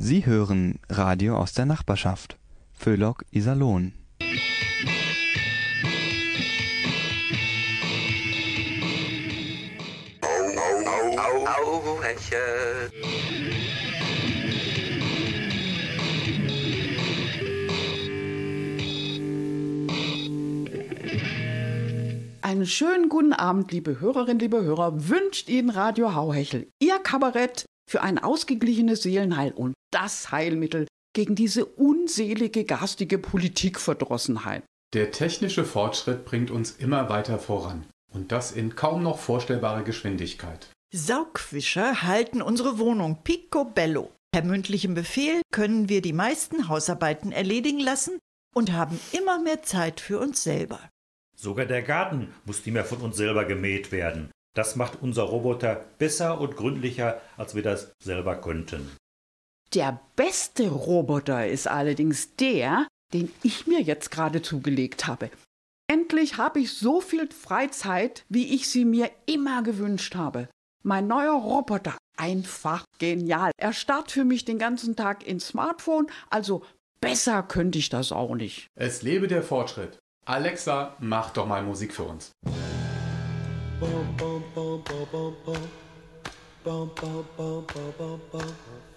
Sie hören Radio aus der Nachbarschaft. Föhlock Iserlohn. Einen schönen guten Abend, liebe Hörerinnen, liebe Hörer, wünscht Ihnen Radio Hauhechel, Ihr Kabarett für ein ausgeglichenes Seelenheil und das Heilmittel gegen diese unselige garstige Politikverdrossenheit. Der technische Fortschritt bringt uns immer weiter voran. Und das in kaum noch vorstellbarer Geschwindigkeit. Saugwischer halten unsere Wohnung picobello. Per mündlichem Befehl können wir die meisten Hausarbeiten erledigen lassen und haben immer mehr Zeit für uns selber. Sogar der Garten muss nicht mehr von uns selber gemäht werden. Das macht unser Roboter besser und gründlicher, als wir das selber könnten. Der beste Roboter ist allerdings der, den ich mir jetzt gerade zugelegt habe. Endlich habe ich so viel Freizeit, wie ich sie mir immer gewünscht habe. Mein neuer Roboter, einfach genial. Er starrt für mich den ganzen Tag ins Smartphone, also besser könnte ich das auch nicht. Es lebe der Fortschritt. Alexa, mach doch mal Musik für uns.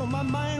on my mind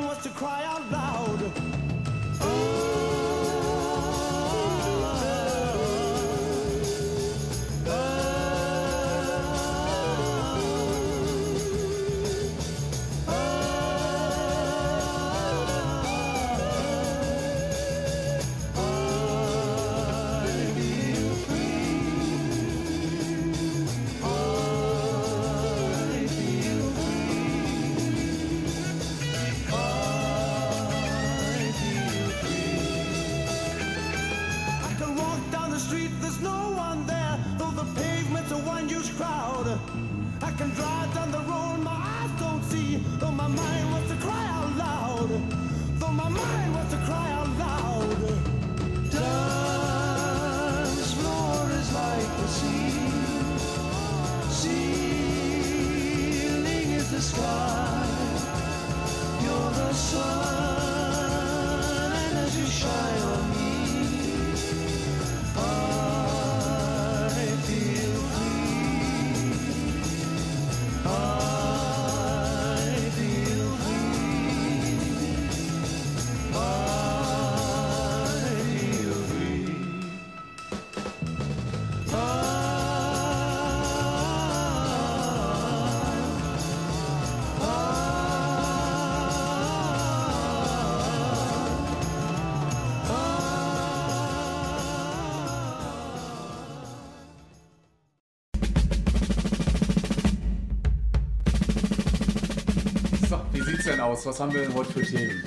aus. Was haben wir denn heute für Themen?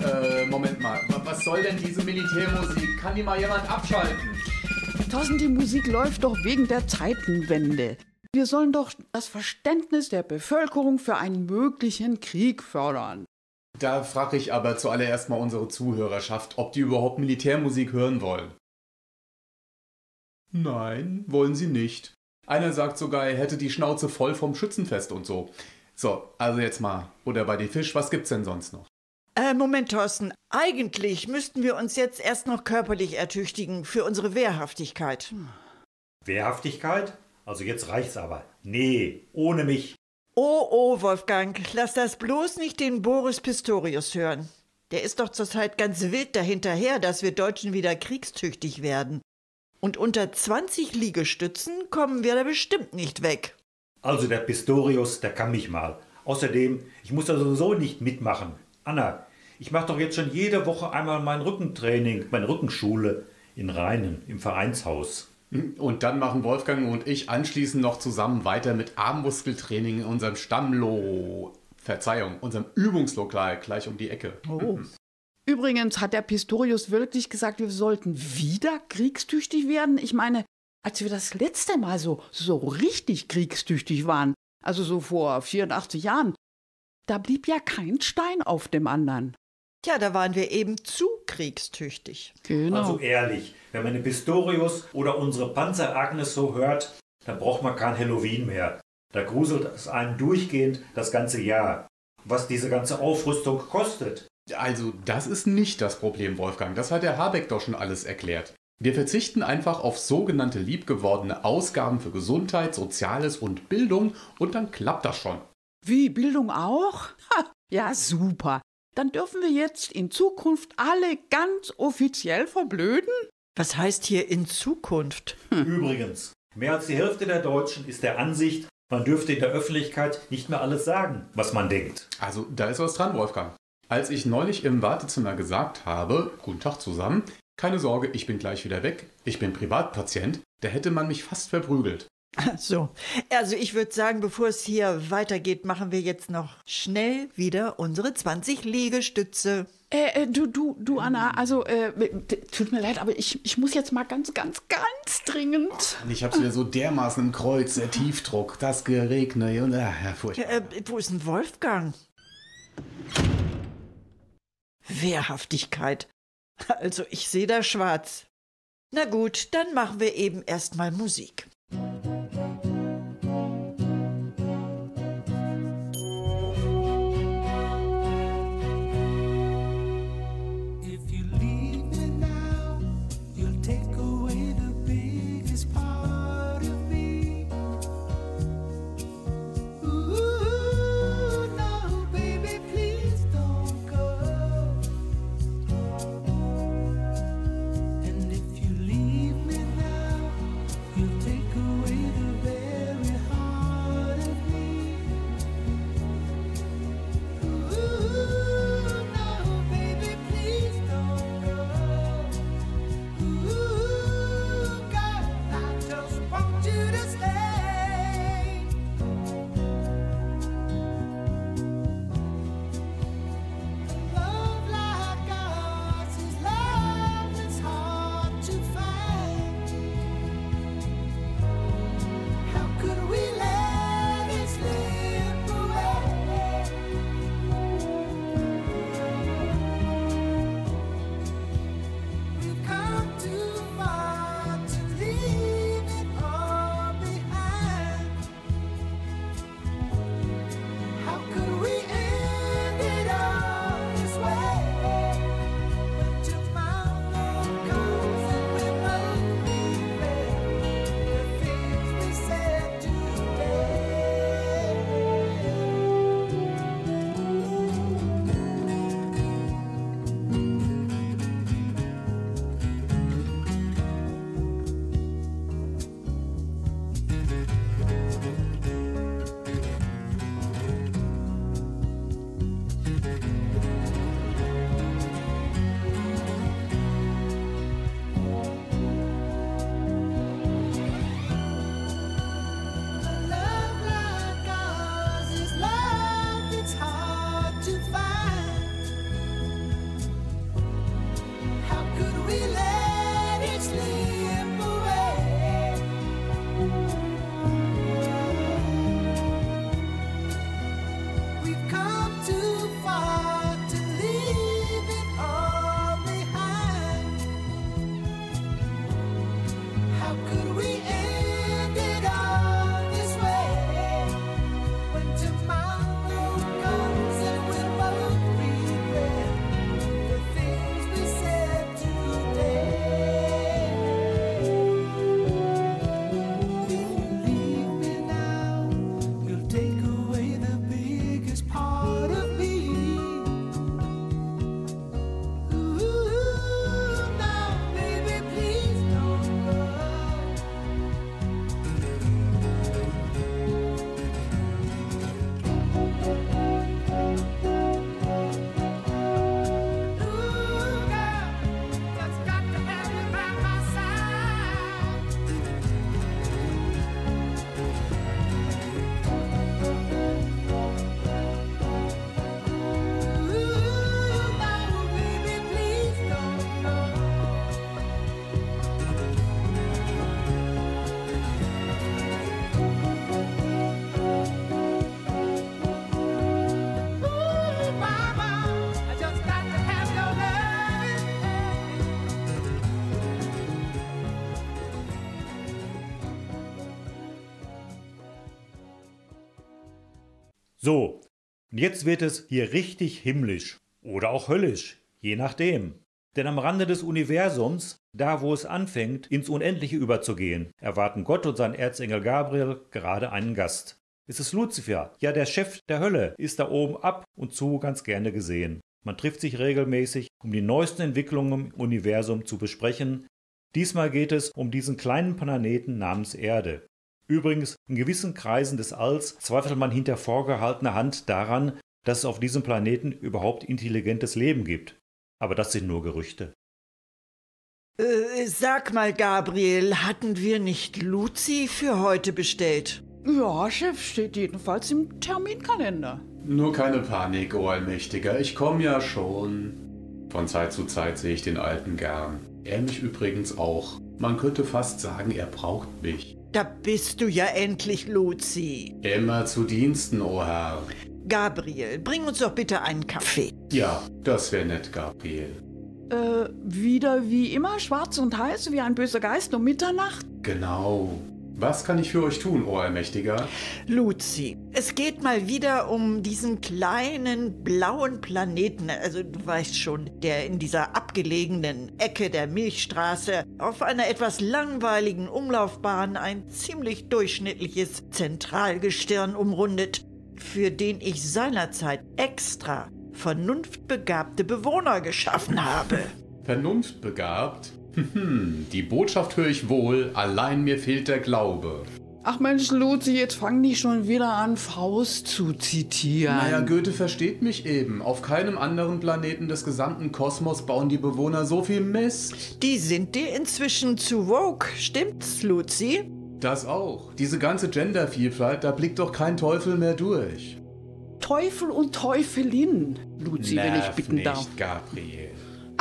Äh, Moment mal. Was soll denn diese Militärmusik? Kann die mal jemand abschalten? Thorsten, die Musik läuft doch wegen der Zeitenwende. Wir sollen doch das Verständnis der Bevölkerung für einen möglichen Krieg fördern. Da frage ich aber zuallererst mal unsere Zuhörerschaft, ob die überhaupt Militärmusik hören wollen. Nein, wollen sie nicht. Einer sagt sogar, er hätte die Schnauze voll vom Schützenfest und so. So, also jetzt mal. Oder bei die Fisch, was gibt's denn sonst noch? Äh, Moment, Thorsten. Eigentlich müssten wir uns jetzt erst noch körperlich ertüchtigen für unsere Wehrhaftigkeit. Wehrhaftigkeit? Also jetzt reicht's aber. Nee, ohne mich. Oh, oh, Wolfgang, lass das bloß nicht den Boris Pistorius hören. Der ist doch zurzeit ganz wild dahinterher, dass wir Deutschen wieder kriegstüchtig werden. Und unter 20 Liegestützen kommen wir da bestimmt nicht weg. Also der Pistorius, der kann mich mal. Außerdem, ich muss da sowieso nicht mitmachen. Anna, ich mache doch jetzt schon jede Woche einmal mein Rückentraining, meine Rückenschule in Rheinen, im Vereinshaus. Und dann machen Wolfgang und ich anschließend noch zusammen weiter mit Armmuskeltraining in unserem Stammlo. Verzeihung, unserem Übungslokal gleich um die Ecke. Oh. Übrigens hat der Pistorius wirklich gesagt, wir sollten wieder kriegstüchtig werden. Ich meine, als wir das letzte Mal so, so richtig kriegstüchtig waren, also so vor 84 Jahren, da blieb ja kein Stein auf dem anderen. Tja, da waren wir eben zu kriegstüchtig. Genau. Also ehrlich, wenn man den Pistorius oder unsere Panzer Agnes so hört, dann braucht man kein Halloween mehr. Da gruselt es einen durchgehend das ganze Jahr. Was diese ganze Aufrüstung kostet. Also, das ist nicht das Problem, Wolfgang. Das hat der Habeck doch schon alles erklärt. Wir verzichten einfach auf sogenannte liebgewordene Ausgaben für Gesundheit, Soziales und Bildung und dann klappt das schon. Wie, Bildung auch? Ha, ja, super. Dann dürfen wir jetzt in Zukunft alle ganz offiziell verblöden? Was heißt hier in Zukunft? Übrigens, mehr als die Hälfte der Deutschen ist der Ansicht, man dürfte in der Öffentlichkeit nicht mehr alles sagen, was man denkt. Also, da ist was dran, Wolfgang. Als ich neulich im Wartezimmer gesagt habe, guten Tag zusammen, keine Sorge, ich bin gleich wieder weg, ich bin Privatpatient, da hätte man mich fast verprügelt. So, also ich würde sagen, bevor es hier weitergeht, machen wir jetzt noch schnell wieder unsere 20 Liegestütze. Äh, äh, du, du, du, Anna, also, äh, tut mir leid, aber ich, ich muss jetzt mal ganz, ganz, ganz dringend. Und ich hab's wieder so dermaßen im Kreuz, der Tiefdruck, das Geregne und ja, furchtbar. Äh, wo ist denn Wolfgang? Wehrhaftigkeit. Also ich sehe da schwarz. Na gut, dann machen wir eben erstmal Musik. If So, und jetzt wird es hier richtig himmlisch oder auch höllisch, je nachdem. Denn am Rande des Universums, da wo es anfängt, ins Unendliche überzugehen, erwarten Gott und sein Erzengel Gabriel gerade einen Gast. Es ist Luzifer, ja der Chef der Hölle, ist da oben ab und zu ganz gerne gesehen. Man trifft sich regelmäßig, um die neuesten Entwicklungen im Universum zu besprechen. Diesmal geht es um diesen kleinen Planeten namens Erde. Übrigens, in gewissen Kreisen des Alls zweifelt man hinter vorgehaltener Hand daran, dass es auf diesem Planeten überhaupt intelligentes Leben gibt. Aber das sind nur Gerüchte. Äh, sag mal, Gabriel, hatten wir nicht Luzi für heute bestellt? Ja, Chef, steht jedenfalls im Terminkalender. Nur keine Panik, O Allmächtiger, ich komme ja schon. Von Zeit zu Zeit sehe ich den Alten gern. Er mich übrigens auch. Man könnte fast sagen, er braucht mich. Da bist du ja endlich, Luzi. Immer zu Diensten, O Herr. Gabriel, bring uns doch bitte einen Kaffee. Ja, das wäre nett, Gabriel. Äh, wieder wie immer schwarz und heiß wie ein böser Geist um Mitternacht? Genau. Was kann ich für euch tun, O Allmächtiger? Luzi, es geht mal wieder um diesen kleinen blauen Planeten, also du weißt schon, der in dieser abgelegenen Ecke der Milchstraße auf einer etwas langweiligen Umlaufbahn ein ziemlich durchschnittliches Zentralgestirn umrundet, für den ich seinerzeit extra vernunftbegabte Bewohner geschaffen habe. Vernunftbegabt? Hm, die Botschaft höre ich wohl, allein mir fehlt der Glaube. Ach Mensch, Luzi, jetzt fang nicht schon wieder an, Faust zu zitieren. Naja, Goethe versteht mich eben. Auf keinem anderen Planeten des gesamten Kosmos bauen die Bewohner so viel Mist. Die sind dir inzwischen zu woke, stimmt's, Luzi? Das auch. Diese ganze Gendervielfalt, da blickt doch kein Teufel mehr durch. Teufel und Teufelin, Luzi, wenn ich Nerv bitten nicht, darf. Gabriel.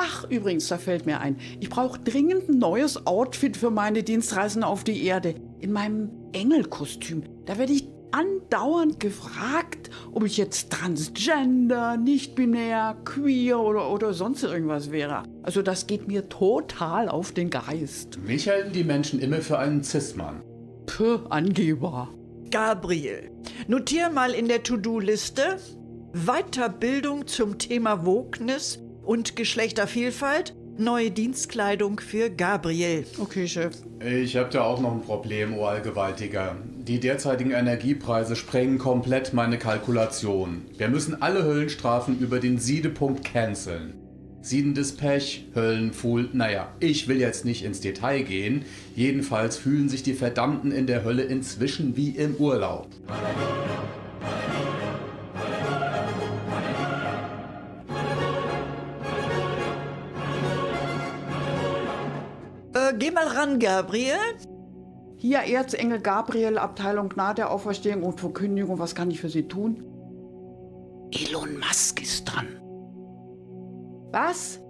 Ach, übrigens, da fällt mir ein. Ich brauche dringend ein neues Outfit für meine Dienstreisen auf die Erde. In meinem Engelkostüm. Da werde ich andauernd gefragt, ob ich jetzt transgender, nicht binär, queer oder, oder sonst irgendwas wäre. Also das geht mir total auf den Geist. Mich halten die Menschen immer für einen Cis-Mann. Puh, Angeber. Gabriel, notier mal in der To-Do-Liste Weiterbildung zum Thema Wokeness und Geschlechtervielfalt, neue Dienstkleidung für Gabriel. Okay, Chef. Ich habe da auch noch ein Problem, o Allgewaltiger. Die derzeitigen Energiepreise sprengen komplett meine Kalkulation. Wir müssen alle Höllenstrafen über den Siedepunkt canceln. Siedendes Pech, Höllenfuhl, naja, ich will jetzt nicht ins Detail gehen. Jedenfalls fühlen sich die Verdammten in der Hölle inzwischen wie im Urlaub. Geh mal ran, Gabriel. Hier Erzengel Gabriel, Abteilung Gnade der Auferstehung und Verkündigung. Was kann ich für Sie tun? Elon Musk ist dran. Was?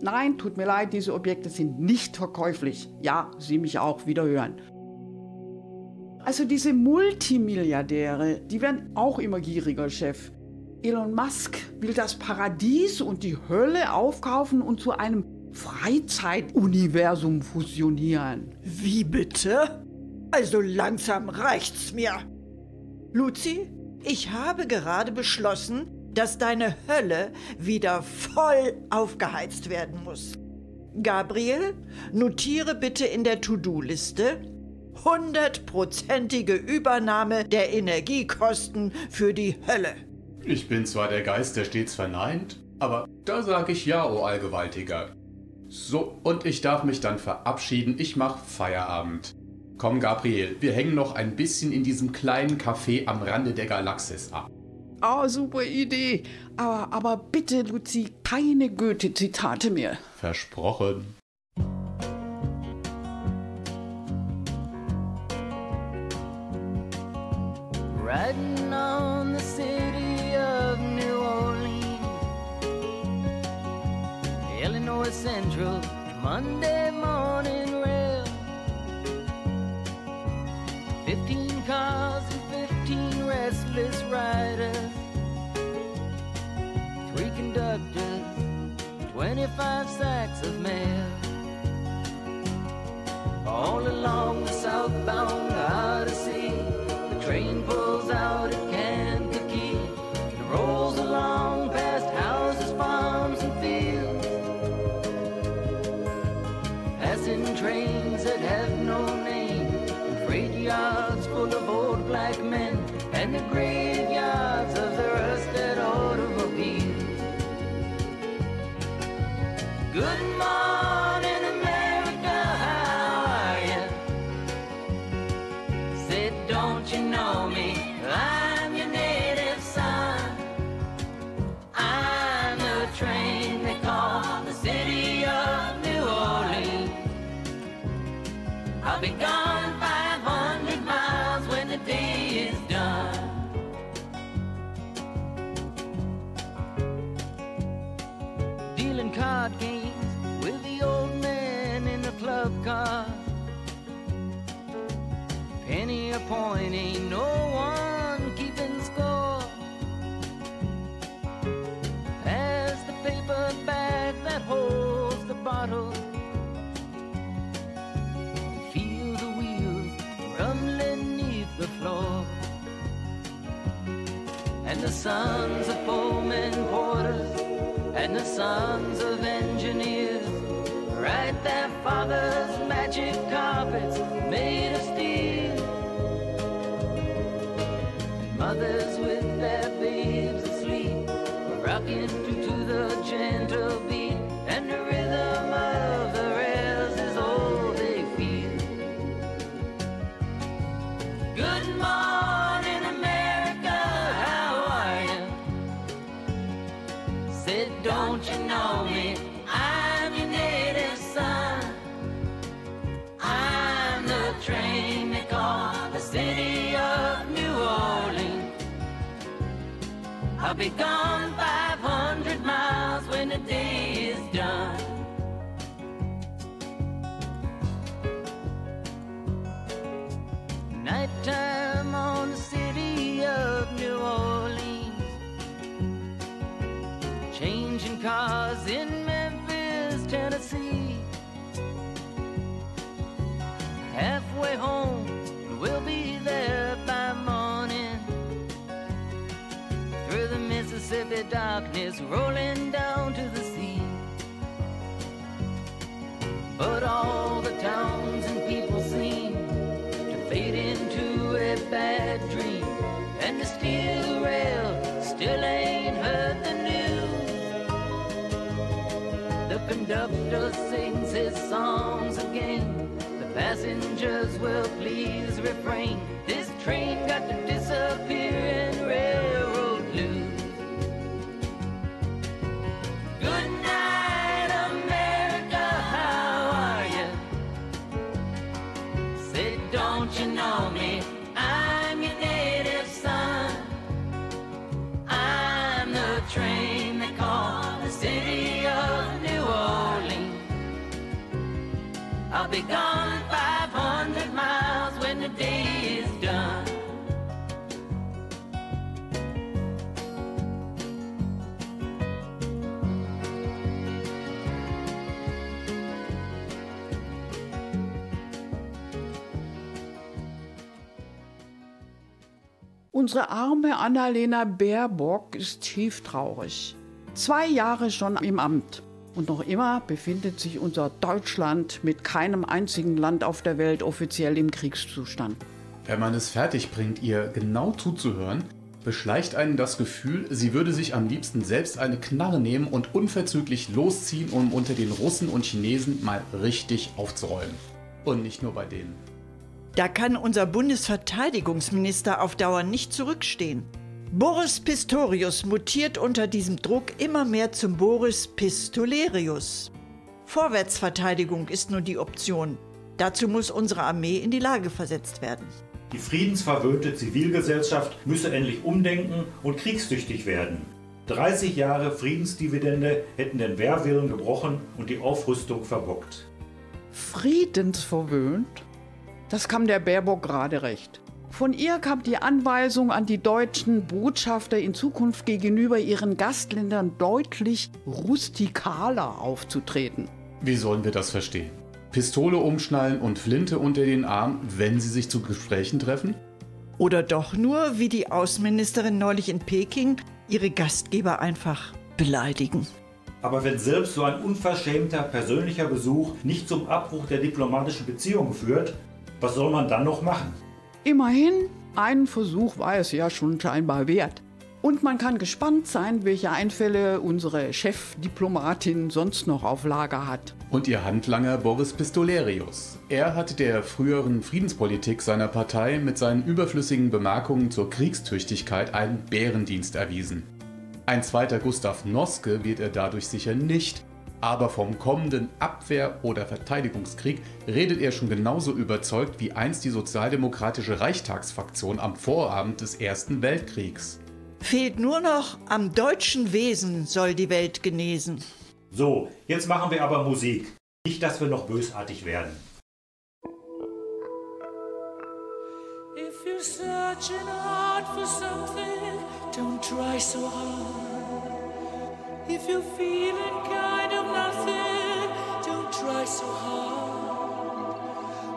Nein, tut mir leid, diese Objekte sind nicht verkäuflich. Ja, Sie mich auch wieder hören. Also diese Multimilliardäre, die werden auch immer gieriger, Chef. Elon Musk will das Paradies und die Hölle aufkaufen und zu einem Freizeituniversum fusionieren. Wie bitte? Also langsam reicht's mir. Luzi, ich habe gerade beschlossen, dass deine Hölle wieder voll aufgeheizt werden muss. Gabriel, notiere bitte in der To-Do-Liste hundertprozentige Übernahme der Energiekosten für die Hölle. Ich bin zwar der Geist, der stets verneint, aber da sage ich ja, o Allgewaltiger. So, und ich darf mich dann verabschieden. Ich mach Feierabend. Komm, Gabriel, wir hängen noch ein bisschen in diesem kleinen Café am Rande der Galaxis ab. Oh, super Idee. Aber, aber bitte, Luzi, keine Goethe-Zitate mehr. Versprochen. Riding on Central Monday morning rail. Fifteen cars and fifteen restless riders. Three conductors, twenty-five sacks of mail. All along the southbound out sea, the train pulls out at Kankakee and rolls along past houses, farms. rolling trains that have no name, freight yards full of old black men, and the graveyards of sons of Pullman porters and the sons of engineers. Write their father's don't you know me? I'm your native son. I'm the train they call the city of New Orleans. I'll be gone darkness, rolling down to the sea. But all the towns and people seem to fade into a bad dream. And the steel rail still ain't heard the news. The conductor sings his songs again. The passengers will please refrain. This train got to disappear I'll be gone 500 miles when the day is done. Unsere arme Annalena Baerbock ist tief traurig. Zwei Jahre schon im Amt. Und noch immer befindet sich unser Deutschland mit keinem einzigen Land auf der Welt offiziell im Kriegszustand. Wenn man es fertig bringt, ihr genau zuzuhören, beschleicht einen das Gefühl, sie würde sich am liebsten selbst eine Knarre nehmen und unverzüglich losziehen, um unter den Russen und Chinesen mal richtig aufzuräumen. Und nicht nur bei denen. Da kann unser Bundesverteidigungsminister auf Dauer nicht zurückstehen. Boris Pistorius mutiert unter diesem Druck immer mehr zum Boris Pistolerius. Vorwärtsverteidigung ist nun die Option. Dazu muss unsere Armee in die Lage versetzt werden. Die friedensverwöhnte Zivilgesellschaft müsse endlich umdenken und kriegstüchtig werden. 30 Jahre Friedensdividende hätten den Wehrwillen gebrochen und die Aufrüstung verbockt. Friedensverwöhnt? Das kam der Baerbock gerade recht. Von ihr kam die Anweisung an die deutschen Botschafter, in Zukunft gegenüber ihren Gastländern deutlich rustikaler aufzutreten. Wie sollen wir das verstehen? Pistole umschnallen und Flinte unter den Arm, wenn sie sich zu Gesprächen treffen? Oder doch nur, wie die Außenministerin neulich in Peking, ihre Gastgeber einfach beleidigen. Aber wenn selbst so ein unverschämter persönlicher Besuch nicht zum Abbruch der diplomatischen Beziehungen führt, was soll man dann noch machen? Immerhin, einen Versuch war es ja schon scheinbar wert. Und man kann gespannt sein, welche Einfälle unsere Chefdiplomatin sonst noch auf Lager hat. Und ihr Handlanger Boris Pistolerius. Er hat der früheren Friedenspolitik seiner Partei mit seinen überflüssigen Bemerkungen zur Kriegstüchtigkeit einen Bärendienst erwiesen. Ein zweiter Gustav Noske wird er dadurch sicher nicht, aber vom kommenden Abwehr- oder Verteidigungskrieg redet er schon genauso überzeugt wie einst die sozialdemokratische Reichstagsfraktion am Vorabend des Ersten Weltkriegs. Fehlt nur noch, am deutschen Wesen soll die Welt genesen. So, jetzt machen wir aber Musik. Nicht, dass wir noch bösartig werden. If you're searching hard for something, don't try so hard. If you're feeling kind of nothing, don't try so hard.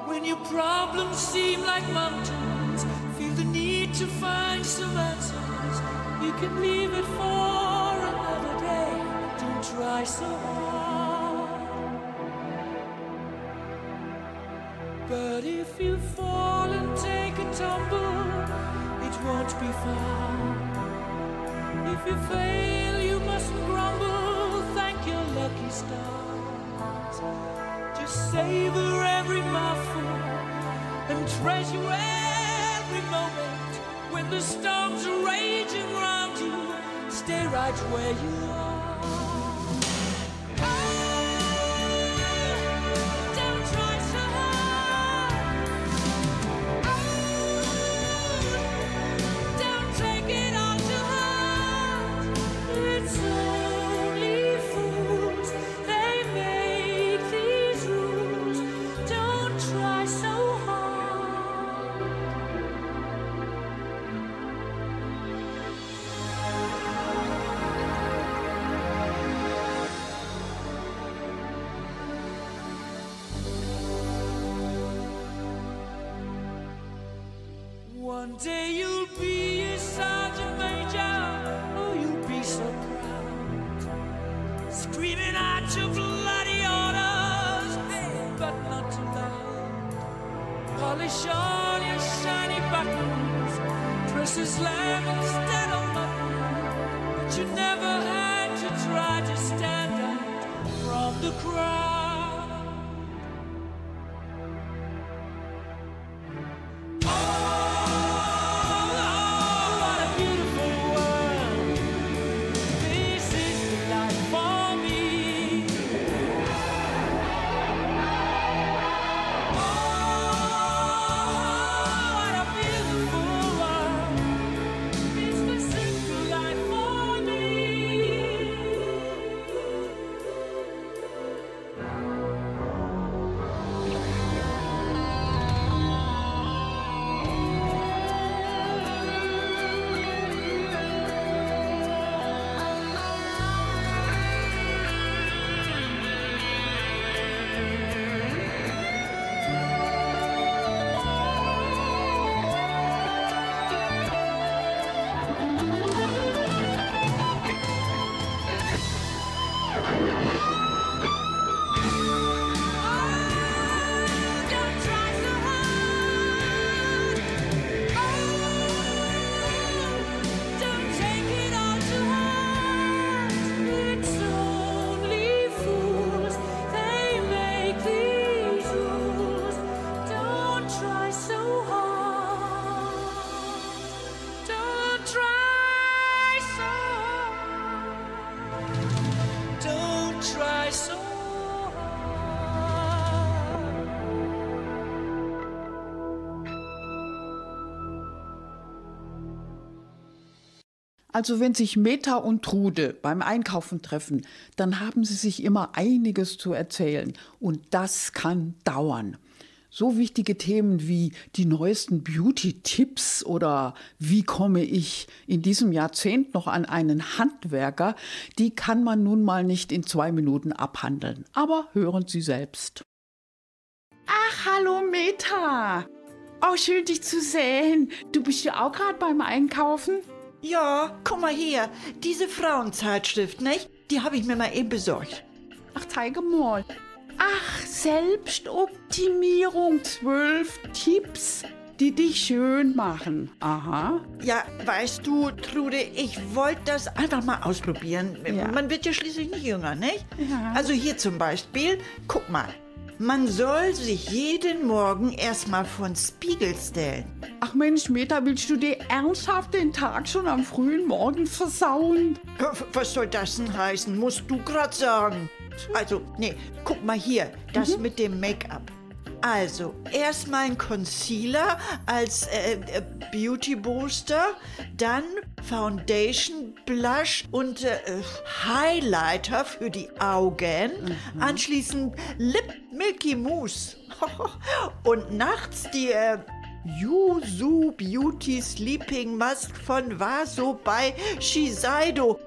When your problems seem like mountains, feel the need to find some answers. You can leave it for another day. Don't try so hard. But if you fall and take a tumble, it won't be far. If you fail, lucky stars. Just savor every mouthful and treasure every moment. When the storms are raging round you, stay right where you are. Also wenn sich Meta und Trude beim Einkaufen treffen, dann haben sie sich immer einiges zu erzählen. Und das kann dauern. So wichtige Themen wie die neuesten Beauty-Tipps oder wie komme ich in diesem Jahrzehnt noch an einen Handwerker, die kann man nun mal nicht in zwei Minuten abhandeln. Aber hören Sie selbst. Ach, hallo Meta. Oh, schön dich zu sehen. Du bist ja auch gerade beim Einkaufen? Ja, guck mal hier, diese Frauenzeitschrift, nicht? Die habe ich mir mal eben besorgt. Ach, zeige mal. Ach, Selbstoptimierung, zwölf Tipps. die dich schön machen. Aha. Ja, weißt du, Trude, ich wollte das einfach mal ausprobieren. Ja. Man wird ja schließlich nicht jünger, nicht? Ja. Also hier zum Beispiel, guck mal. Man soll sich jeden Morgen erstmal von Spiegel stellen. Ach Mensch, Meta, willst du dir ernsthaft den Tag schon am frühen Morgen versauen? W- Was soll das denn heißen? Musst du grad sagen. Also, nee, guck mal hier, das mit dem Make-up. Also, erstmal ein Concealer als äh, äh, Beauty Booster, dann Foundation, Blush und äh, Highlighter für die Augen, anschließend Lip Milky Mousse und nachts die äh, Yuzu Beauty Sleeping Mask von Vaso bei Shiseido.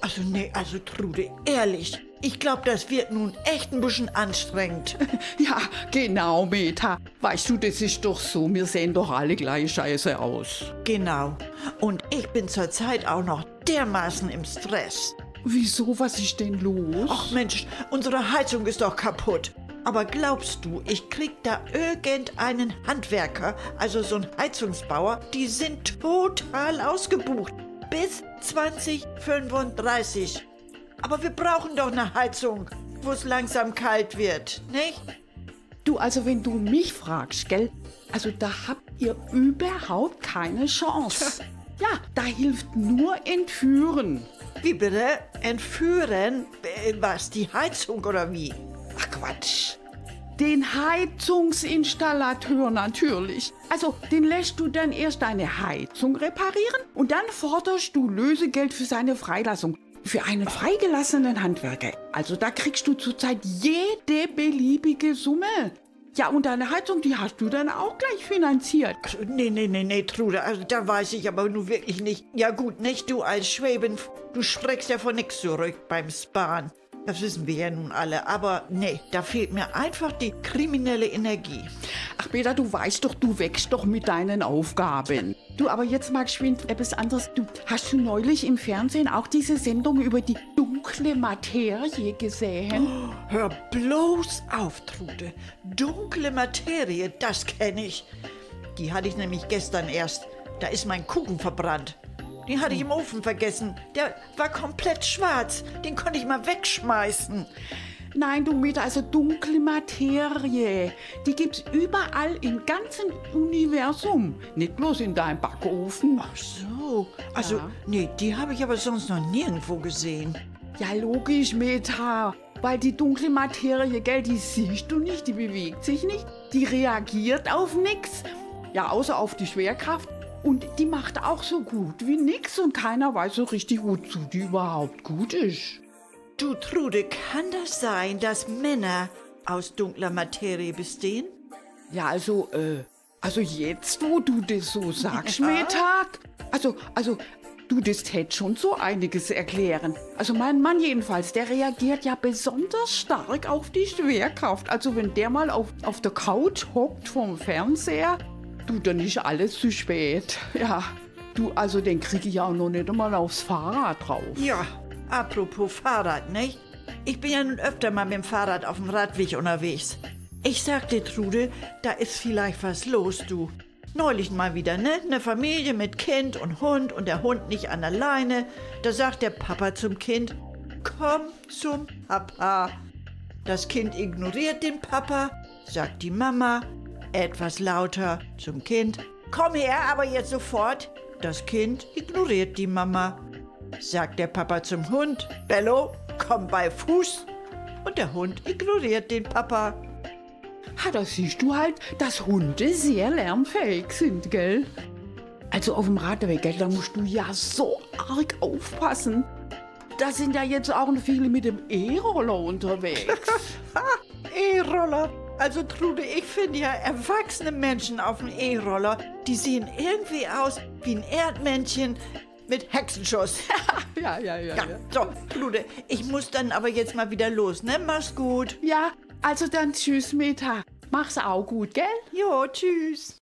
Also nee, also Trude, ehrlich. Ich glaube, das wird nun echt ein bisschen anstrengend. Ja, genau, Meta. Weißt du, das ist doch so, wir sehen doch alle gleich scheiße aus. genau. Und ich bin zurzeit auch noch dermaßen im Stress. Wieso, was ist denn los? Ach Mensch, unsere Heizung ist doch kaputt. Aber glaubst du, ich krieg da irgendeinen Handwerker, also so einen Heizungsbauer, die sind total ausgebucht. Bis 2035. Aber wir brauchen doch eine Heizung, wo es langsam kalt wird, nicht? Du, also wenn du mich fragst, gell? Also da habt ihr überhaupt keine Chance. Ja, da hilft nur Entführen. Wie bitte? Entführen? Äh, Was, die Heizung oder wie? Ach Quatsch. Den Heizungsinstallateur natürlich. Also, den lässt du dann erst deine Heizung reparieren und dann forderst du Lösegeld für seine Freilassung. Für einen freigelassenen Handwerker. Also, da kriegst du zurzeit jede beliebige Summe. Ja, und deine Heizung, die hast du dann auch gleich finanziert. Also, nee, nee, nee, nee, Trude, also da weiß ich aber nun wirklich nicht. Ja gut, nicht du als Schwäbin, du schreckst ja von nix zurück beim Sparen. Das wissen wir ja nun alle, aber nee, da fehlt mir einfach die kriminelle Energie. Ach, Peter, du weißt doch, du wächst doch mit deinen Aufgaben. Du, aber jetzt mal geschwind etwas anderes. Du, hast du neulich im Fernsehen auch diese Sendung über die dunkle Materie gesehen? Hör bloß auf, Trude. Dunkle Materie, das kenne ich. Die hatte ich nämlich gestern erst. Da ist mein Kuchen verbrannt. Den hatte ich im Ofen vergessen. Der war komplett schwarz. Den konnte ich mal wegschmeißen. Nein, du Mieter, also dunkle Materie. Die gibt's überall im ganzen Universum. Nicht bloß in deinem Backofen. Ach so. Also, Ja. nee, die habe ich aber sonst noch nirgendwo gesehen. Ja, logisch, Meta. Weil die dunkle Materie, gell, die siehst du nicht, die bewegt sich nicht, die reagiert auf nix. Ja, außer auf die Schwerkraft. Und die macht auch so gut wie nix und keiner weiß so richtig, wozu die überhaupt gut ist. Du, Trude, kann das sein, dass Männer aus dunkler Materie bestehen? Ja, also, äh, also jetzt, wo du das so sagst, Meta, also, also, du, das hätte schon so einiges erklären. Also mein Mann jedenfalls, der reagiert ja besonders stark auf die Schwerkraft. Also wenn der mal auf, auf der Couch hockt vom Fernseher, du, dann ist alles zu spät. Ja, du, also den kriege ich auch noch nicht einmal aufs Fahrrad drauf. Ja, apropos Fahrrad, nicht? Ich bin ja nun öfter mal mit dem Fahrrad auf dem Radweg unterwegs. Ich sagte, Trude, da ist vielleicht was los, du. Neulich mal wieder, ne? Eine Familie mit Kind und Hund und der Hund nicht an der Leine. Da sagt der Papa zum Kind, komm zum Papa. Das Kind ignoriert den Papa, sagt die Mama etwas lauter zum Kind, komm her, aber jetzt sofort. Das Kind ignoriert die Mama sagt der Papa zum Hund, Bello, komm bei Fuß. Und der Hund ignoriert den Papa. Ha, da siehst du halt, dass Hunde sehr lernfähig sind, gell? Also auf dem Radweg, gell, da musst du ja so arg aufpassen. Da sind ja jetzt auch noch viele mit dem E-Roller unterwegs. E-Roller. Also Trude, ich finde ja erwachsene Menschen auf dem E-Roller, die sehen irgendwie aus wie ein Erdmännchen mit Hexenschuss. ja, ja, ja, ja, so, Trude, ich muss dann aber jetzt mal wieder los, ne? Mach's gut. Ja, also dann tschüss, Meta. Mach's auch gut, gell? Jo, tschüss.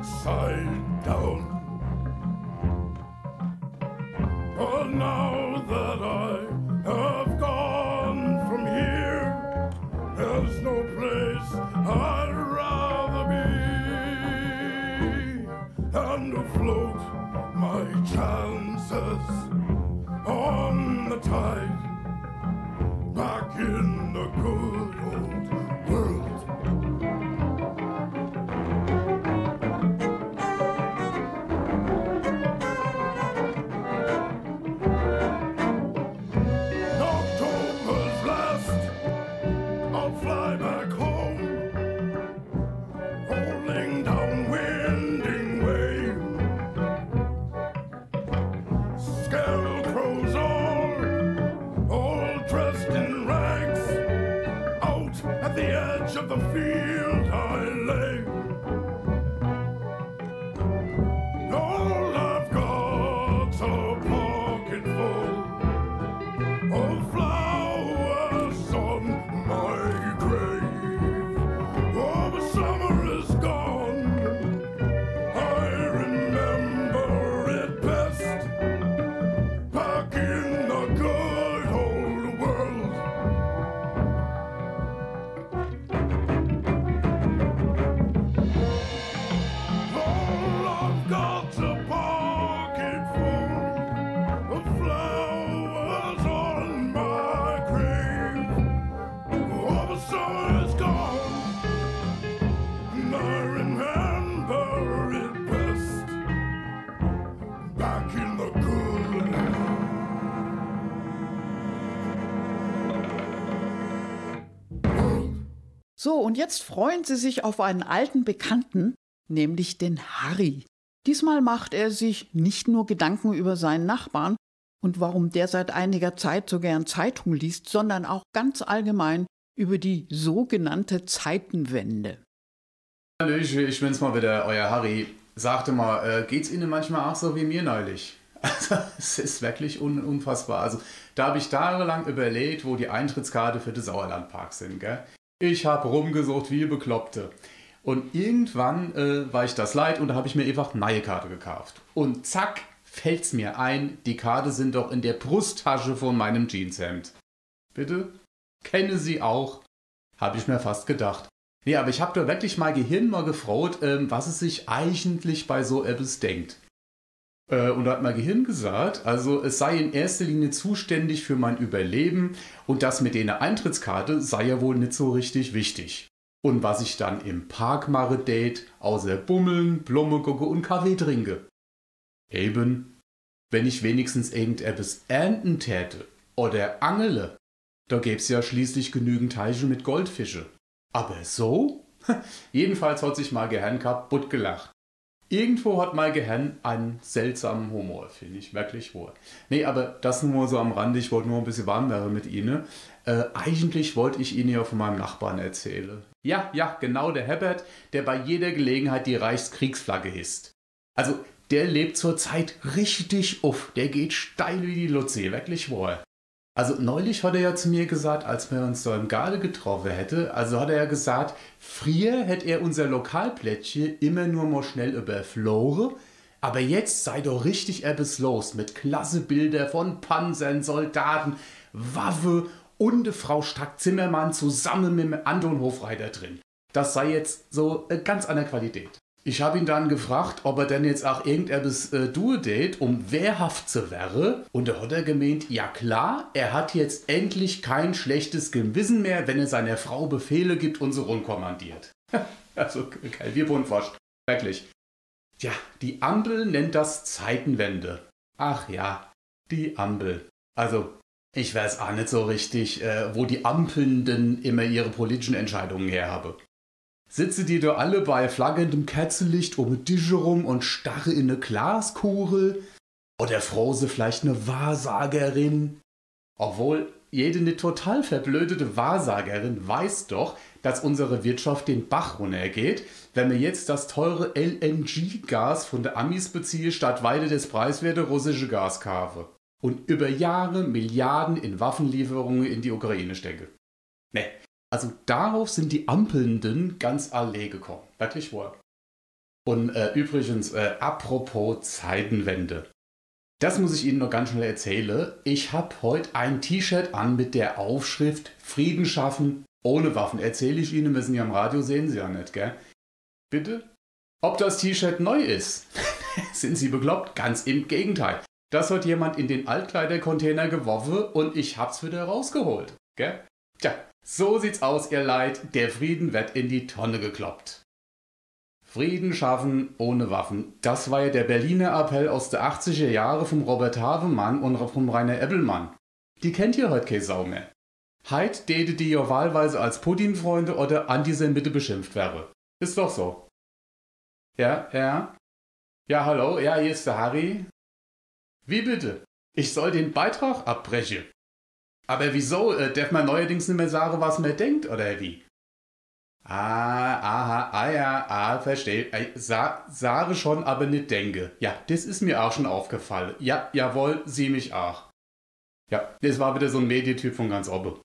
Upside down. But now that I have gone from here, there's no place I'd rather be and afloat my chances on the tide edge of the field I lay. So, und jetzt freuen sie sich auf einen alten Bekannten, nämlich den Harry. Diesmal macht er sich nicht nur Gedanken über seinen Nachbarn und warum der seit einiger Zeit so gern Zeitung liest, sondern auch ganz allgemein über die sogenannte Zeitenwende. Hallöchen, ich bin's mal wieder, euer Harry. Sagte mal, äh, geht's Ihnen manchmal auch so wie mir neulich? Also, es ist wirklich un unfassbar. Also, da habe ich tagelang überlegt, wo die Eintrittskarte für den Sauerlandpark sind, gell? Ich habe rumgesucht wie Bekloppte. Und irgendwann äh, war ich das leid und da habe ich mir einfach neue Karte gekauft. Und zack, fällt's mir ein, die Karte sind doch in der Brusttasche von meinem Jeanshemd. Bitte? Kenne sie auch? Habe ich mir fast gedacht. Nee, aber ich habe da wirklich mal Gehirn mal gefraut, ähm, was es sich eigentlich bei so etwas denkt. Äh, und da hat mein Gehirn gesagt, also es sei in erster Linie zuständig für mein Überleben und das mit der Eintrittskarte sei ja wohl nicht so richtig wichtig. Und was ich dann im Park mache, Date, außer Bummeln, Blume gucke und Kaffee trinke. Eben, wenn ich wenigstens irgendetwas ernten täte oder angele, da gäb's ja schließlich genügend Teiche mit Goldfische. Aber so? Jedenfalls hat sich mal Gehirn kaputt gelacht. Irgendwo hat mein Gehirn einen seltsamen Humor, finde ich wirklich wohl. Nee, aber das nur so am Rande, ich wollte nur ein bisschen warm werden mit Ihnen. Äh, eigentlich wollte ich Ihnen ja von meinem Nachbarn erzählen. Ja, ja, genau der Herbert, der bei jeder Gelegenheit die Reichskriegsflagge hisst. Also, der lebt zurzeit richtig auf. Der geht steil wie die Luzi, wirklich wohl. Also neulich hat er ja zu mir gesagt, als wir uns so im Garde getroffen hätte, also hat er ja gesagt, früher hätte er unser Lokalplättchen immer nur mal schnell überflogen, aber jetzt sei doch richtig etwas los mit klasse Bilder von Panzern, Soldaten, Waffe und de Frau Strack-Zimmermann zusammen mit dem Anton Hofreiter drin. Das sei jetzt so äh, ganz an der Qualität. Ich habe ihn dann gefragt, ob er denn jetzt auch irgendetwas äh, date, um wehrhaft zu werden. Und da hat er gemeint, ja klar, er hat jetzt endlich kein schlechtes Gewissen mehr, wenn er seiner Frau Befehle gibt und so rumkommandiert. also, geil, wir Bundwurst. Wirklich. Tja, die Ampel nennt das Zeitenwende. Ach ja, die Ampel. Also, ich weiß auch nicht so richtig, äh, wo die Ampeln denn immer ihre politischen Entscheidungen herhaben. Sitze die da alle bei flaggendem Kerzenlicht um Tische rum und starre in eine Glaskugel? Oder frose vielleicht eine Wahrsagerin? Obwohl, jede nicht total verblödete Wahrsagerin weiß doch, dass unsere Wirtschaft den Bach runtergeht, wenn wir jetzt das teure LNG-Gas von der Amis beziehe, statt weiter das preiswerte russische Gas kaufe. Und über Jahre Milliarden in Waffenlieferungen in die Ukraine stecke. Ne, also darauf sind die Ampelnden ganz alle gekommen. Wirklich wahr. Und äh, übrigens, äh, apropos Zeitenwende. Das muss ich Ihnen noch ganz schnell erzählen. Ich habe heute ein T-Shirt an mit der Aufschrift Frieden schaffen ohne Waffen. Erzähle ich Ihnen, müssen Sie am Radio sehen Sie ja nicht, gell? Bitte? Ob das T-Shirt neu ist? Sind Sie bekloppt? Ganz im Gegenteil. Das hat jemand in den Altkleidercontainer geworfen und ich hab's wieder rausgeholt. Gell? Tja, so sieht's aus, ihr Leid. Der Frieden wird in die Tonne gekloppt. Frieden schaffen ohne Waffen. Das war ja der Berliner Appell aus der 80er Jahre vom Robert Havemann und vom Rainer Ebbelmann. Die kennt ihr heute keine Sau mehr. Heid date die ja wahlweise als Putin-Freunde oder Antisemite beschimpft wäre. Ist doch so. Ja, ja. Ja, hallo, ja, hier ist der Harry. Wie bitte? Ich soll den Beitrag abbrechen. Aber wieso? Äh, darf man neuerdings nicht mehr sagen, was man denkt, oder wie? Ah, aha, ah ja, ah, verstehe. Äh, sa sage schon, aber nicht denke. Ja, das ist mir auch schon aufgefallen. Ja, jawohl, sie mich auch. Ja, das war wieder so ein Medientyp von ganz oben.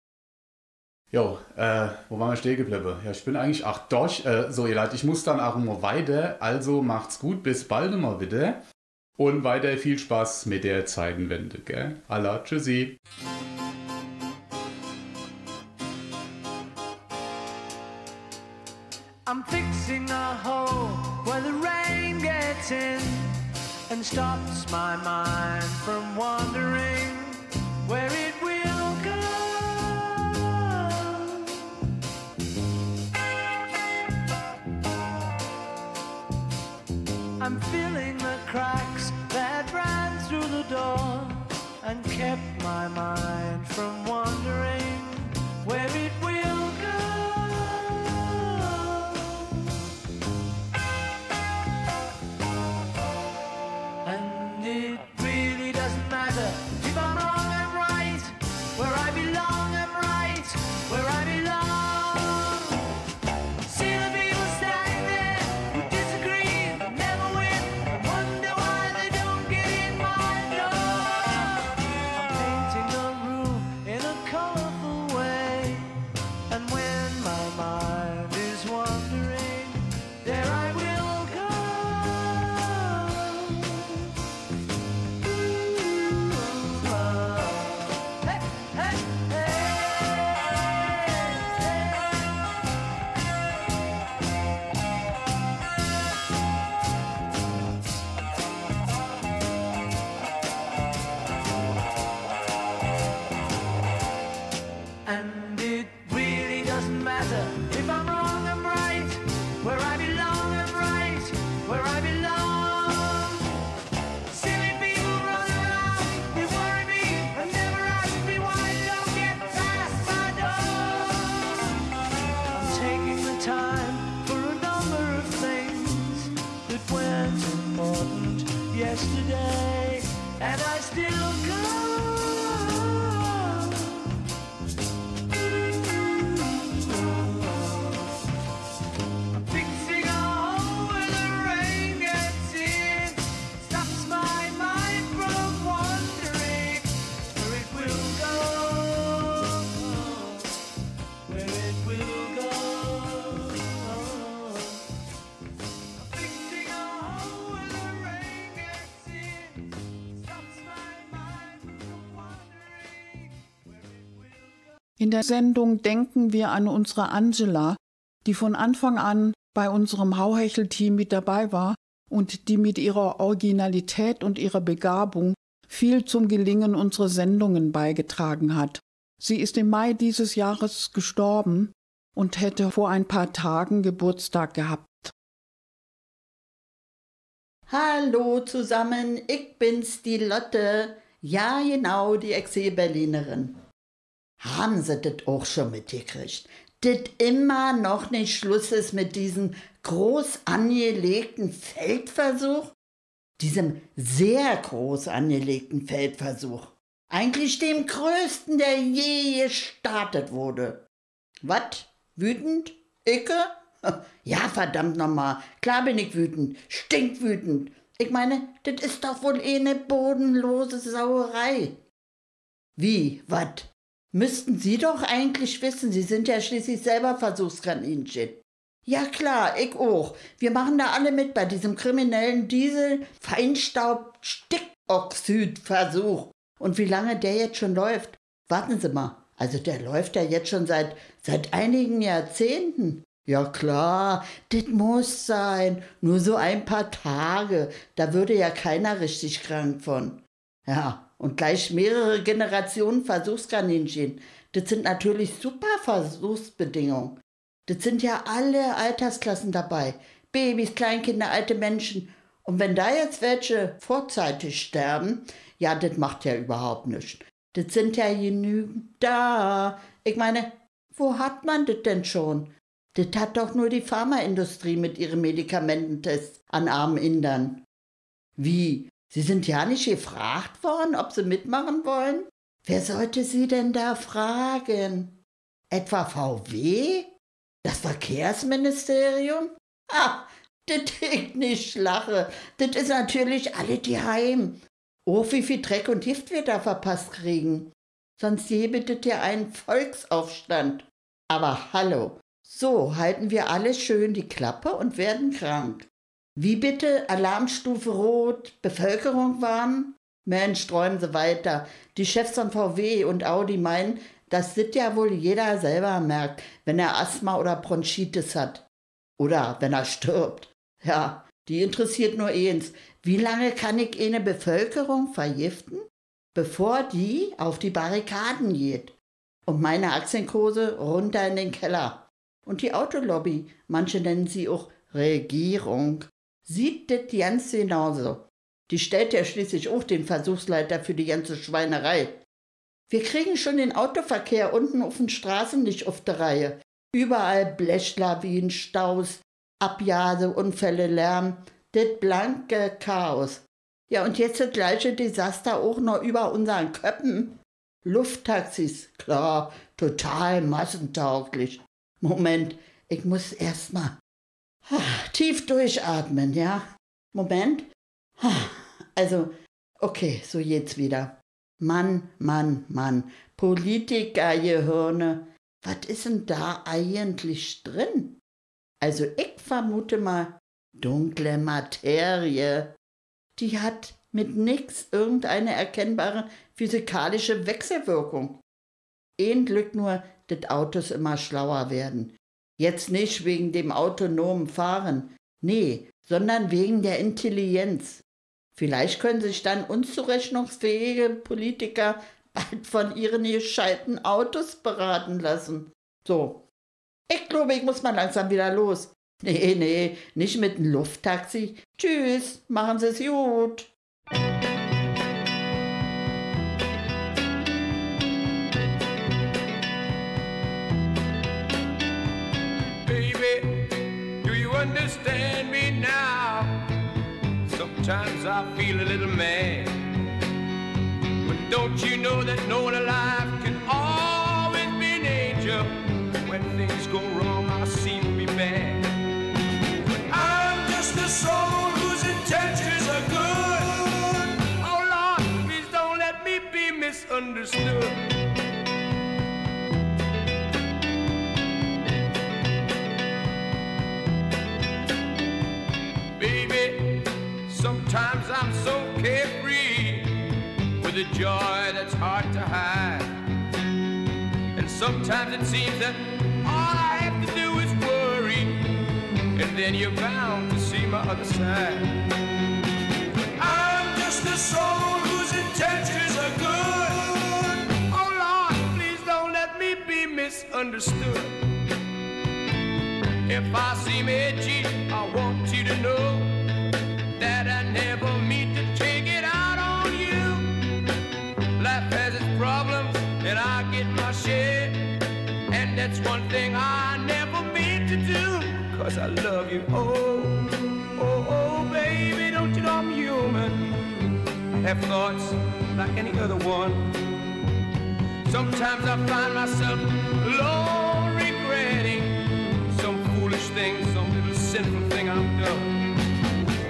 Jo, äh, wo waren wir stehen geblieben? Ja, ich bin eigentlich, ach doch, äh, so ihr Leid, ich muss dann auch mal weiter, also macht's gut, bis bald mal wieder. Und weiter viel Spaß mit der Zeitenwende, gell? Allah, tschüssi. I'm fixing a hole where the rain gets in and stops my mind from wandering where it will go. I'm filling the cracks that ran through the door and kept my mind from wandering where it In der Sendung denken wir an unsere Angela, die von Anfang an bei unserem Hauhechel-Team mit dabei war und die mit ihrer Originalität und ihrer Begabung viel zum Gelingen unserer Sendungen beigetragen hat. Sie ist im Mai dieses Jahres gestorben und hätte vor ein paar Tagen Geburtstag gehabt. Hallo zusammen, ich bin's, die Lotte. Ja, genau, die Ex-Berlinerin. Haben Sie das auch schon mitgekriegt? Das immer noch nicht Schluss ist mit diesem groß angelegten Feldversuch? Diesem sehr groß angelegten Feldversuch. Eigentlich dem größten, der je gestartet wurde. Was? Wütend? Icke? Ja, verdammt nochmal. Klar bin ich wütend. Stinkwütend. Ich meine, das ist doch wohl eh eine bodenlose Sauerei. Wie? Was? Müssten Sie doch eigentlich wissen. Sie sind ja schließlich selber Versuchskaninchen. Ja klar, ich auch. Wir machen da alle mit bei diesem kriminellen Diesel-Feinstaub-Stickoxid-Versuch. Und wie lange der jetzt schon läuft? Warten Sie mal. Also der läuft ja jetzt schon seit, seit einigen Jahrzehnten. Ja klar, das muss sein. Nur so ein paar Tage. Da würde ja keiner richtig krank von. Ja, und gleich mehrere Generationen Versuchskaninchen. Das sind natürlich super Versuchsbedingungen. Das sind ja alle Altersklassen dabei. Babys, Kleinkinder, alte Menschen. Und wenn da jetzt welche vorzeitig sterben, ja, das macht ja überhaupt nichts. Das sind ja genügend da. Ich meine, wo hat man das denn schon? Das hat doch nur die Pharmaindustrie mit ihren Medikamententests an armen Indern. Wie? Sie sind ja nicht gefragt worden, ob sie mitmachen wollen? Wer sollte sie denn da fragen? Etwa VW? Das Verkehrsministerium? Ah, das ich nicht lache. Das ist natürlich alle die Heim. Oh, wie viel Dreck und Gift wir da verpasst kriegen. Sonst gäbe das ja einen Volksaufstand. Aber hallo, so halten wir alle schön die Klappe und werden krank. Wie bitte? Alarmstufe Rot, Bevölkerung warnen? Mensch, träumen Sie weiter. Die Chefs von VW und Audi meinen, das ja wohl jeder selber merkt, wenn er Asthma oder Bronchitis hat. Oder wenn er stirbt. Ja, die interessiert nur eins. Wie lange kann ich eine Bevölkerung vergiften, bevor die auf die Barrikaden geht? Und meine Aktienkurse runter in den Keller. Und die Autolobby, manche nennen sie auch Regierung, sieht das ganz genauso. Die stellt ja schließlich auch den Versuchsleiter für die ganze Schweinerei. Wir kriegen schon den Autoverkehr unten auf den Straßen nicht auf der Reihe. Überall Blechlawinen, Staus, Abjase, Unfälle, Lärm. Das blanke Chaos. Ja, und jetzt das gleiche Desaster auch noch über unseren Köppen. Lufttaxis, klar, total massentauglich. Moment, ich muss erst mal tief durchatmen, ja? Moment. Also, okay, so jetzt wieder. Mann, Mann, Mann. Politikergehirne. Was ist denn da eigentlich drin? Also, ich vermute mal dunkle Materie. Die hat mit nix irgendeine erkennbare physikalische Wechselwirkung. Ein Glück nur, dass Autos immer schlauer werden. Jetzt nicht wegen dem autonomen Fahren, nee, sondern wegen der Intelligenz. Vielleicht können sich dann unzurechnungsfähige Politiker bald von ihren gescheiten Autos beraten lassen. So. Ich glaube, ich muss mal langsam wieder los. Nee, nee, nicht mit dem Lufttaxi. Tschüss, machen Sie es gut. I feel a little mad. But don't you know that no one alive can always be an angel? When things go wrong, I seem to be bad. But I'm just a soul whose intentions are good. Oh Lord, please don't let me be misunderstood. Sometimes I'm so carefree with a joy that's hard to hide. And sometimes it seems that all I have to do is worry, and then you're bound to see my other side. I'm just a soul whose intentions are good. Oh Lord, please don't let me be misunderstood. If I seem edgy, I want you to know that's one thing I never meant to do, cause I love you. Oh, oh, oh, baby, don't you know I'm human? Have thoughts like any other one. Sometimes I find myself alone regretting some foolish thing, some little sinful thing I've done.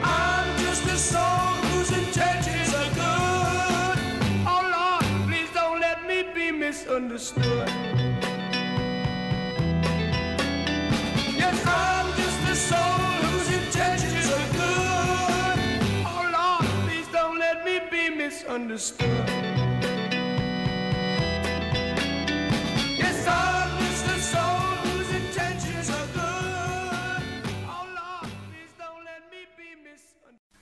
I'm just a soul whose intentions are good. Oh Lord, please don't let me be misunderstood.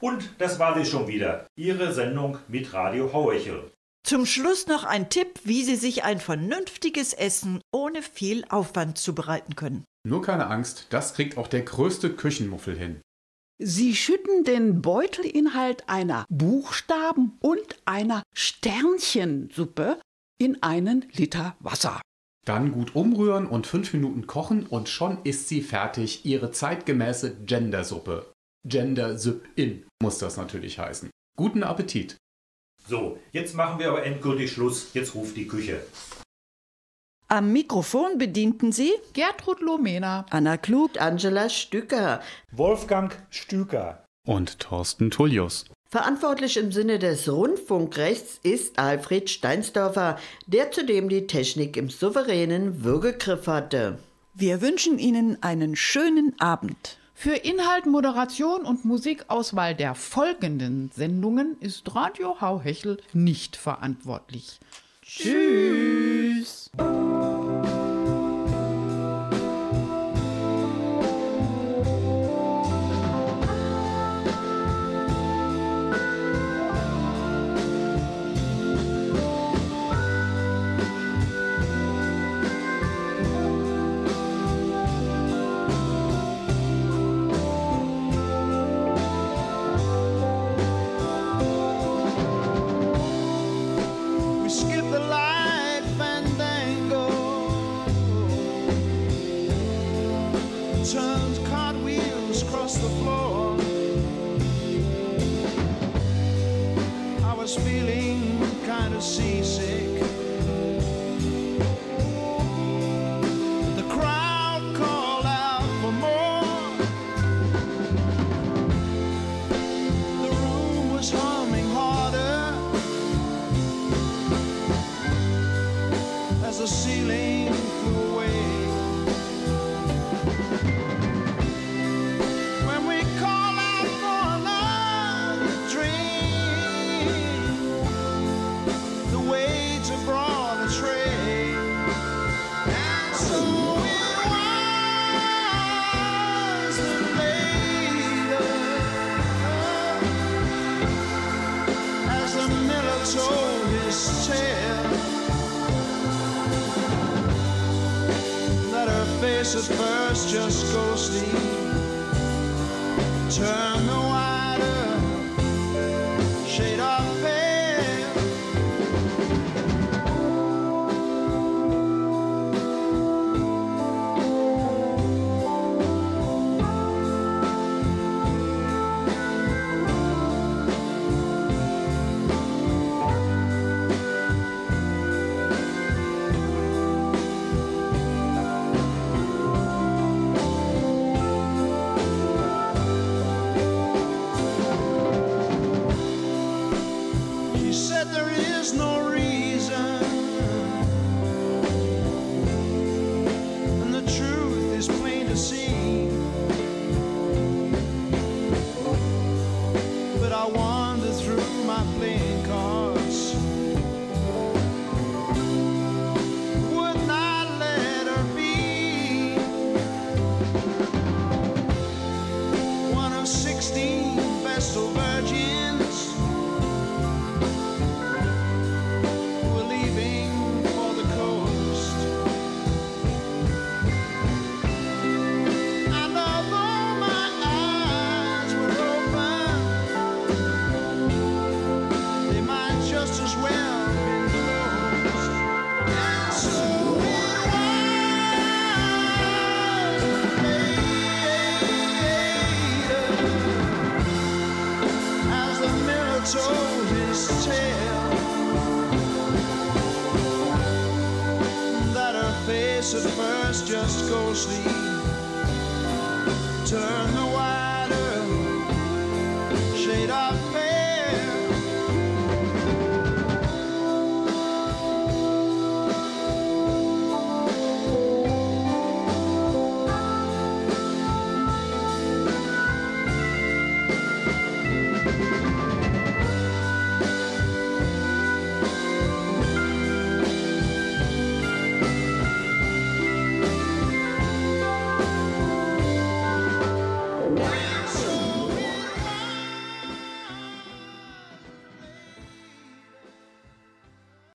Und das war sie schon wieder. Ihre Sendung mit Radio Hauechel. Zum Schluss noch ein Tipp, wie Sie sich ein vernünftiges Essen ohne viel Aufwand zubereiten können. Nur keine Angst, das kriegt auch der größte Küchenmuffel hin. Sie schütten den Beutelinhalt einer Buchstaben- und einer Sternchensuppe in einen Liter Wasser. Dann gut umrühren und fünf Minuten kochen und schon ist sie fertig, ihre zeitgemäße Gendersuppe. Gender Sup In muss das natürlich heißen. Guten Appetit! So, jetzt machen wir aber endgültig Schluss. Jetzt ruft die Küche. Am Mikrofon bedienten Sie Gertrud Lomena. Anna Klug, Angela Stücker. Wolfgang Stüker. Und Thorsten Tullius. Verantwortlich im Sinne des Rundfunkrechts ist Alfred Steinsdorfer, der zudem die Technik im souveränen Würgegriff hatte. Wir wünschen Ihnen einen schönen Abend. Für Inhalt, Moderation und Musikauswahl der folgenden Sendungen ist Radio Hauhechel nicht verantwortlich. Tschüss.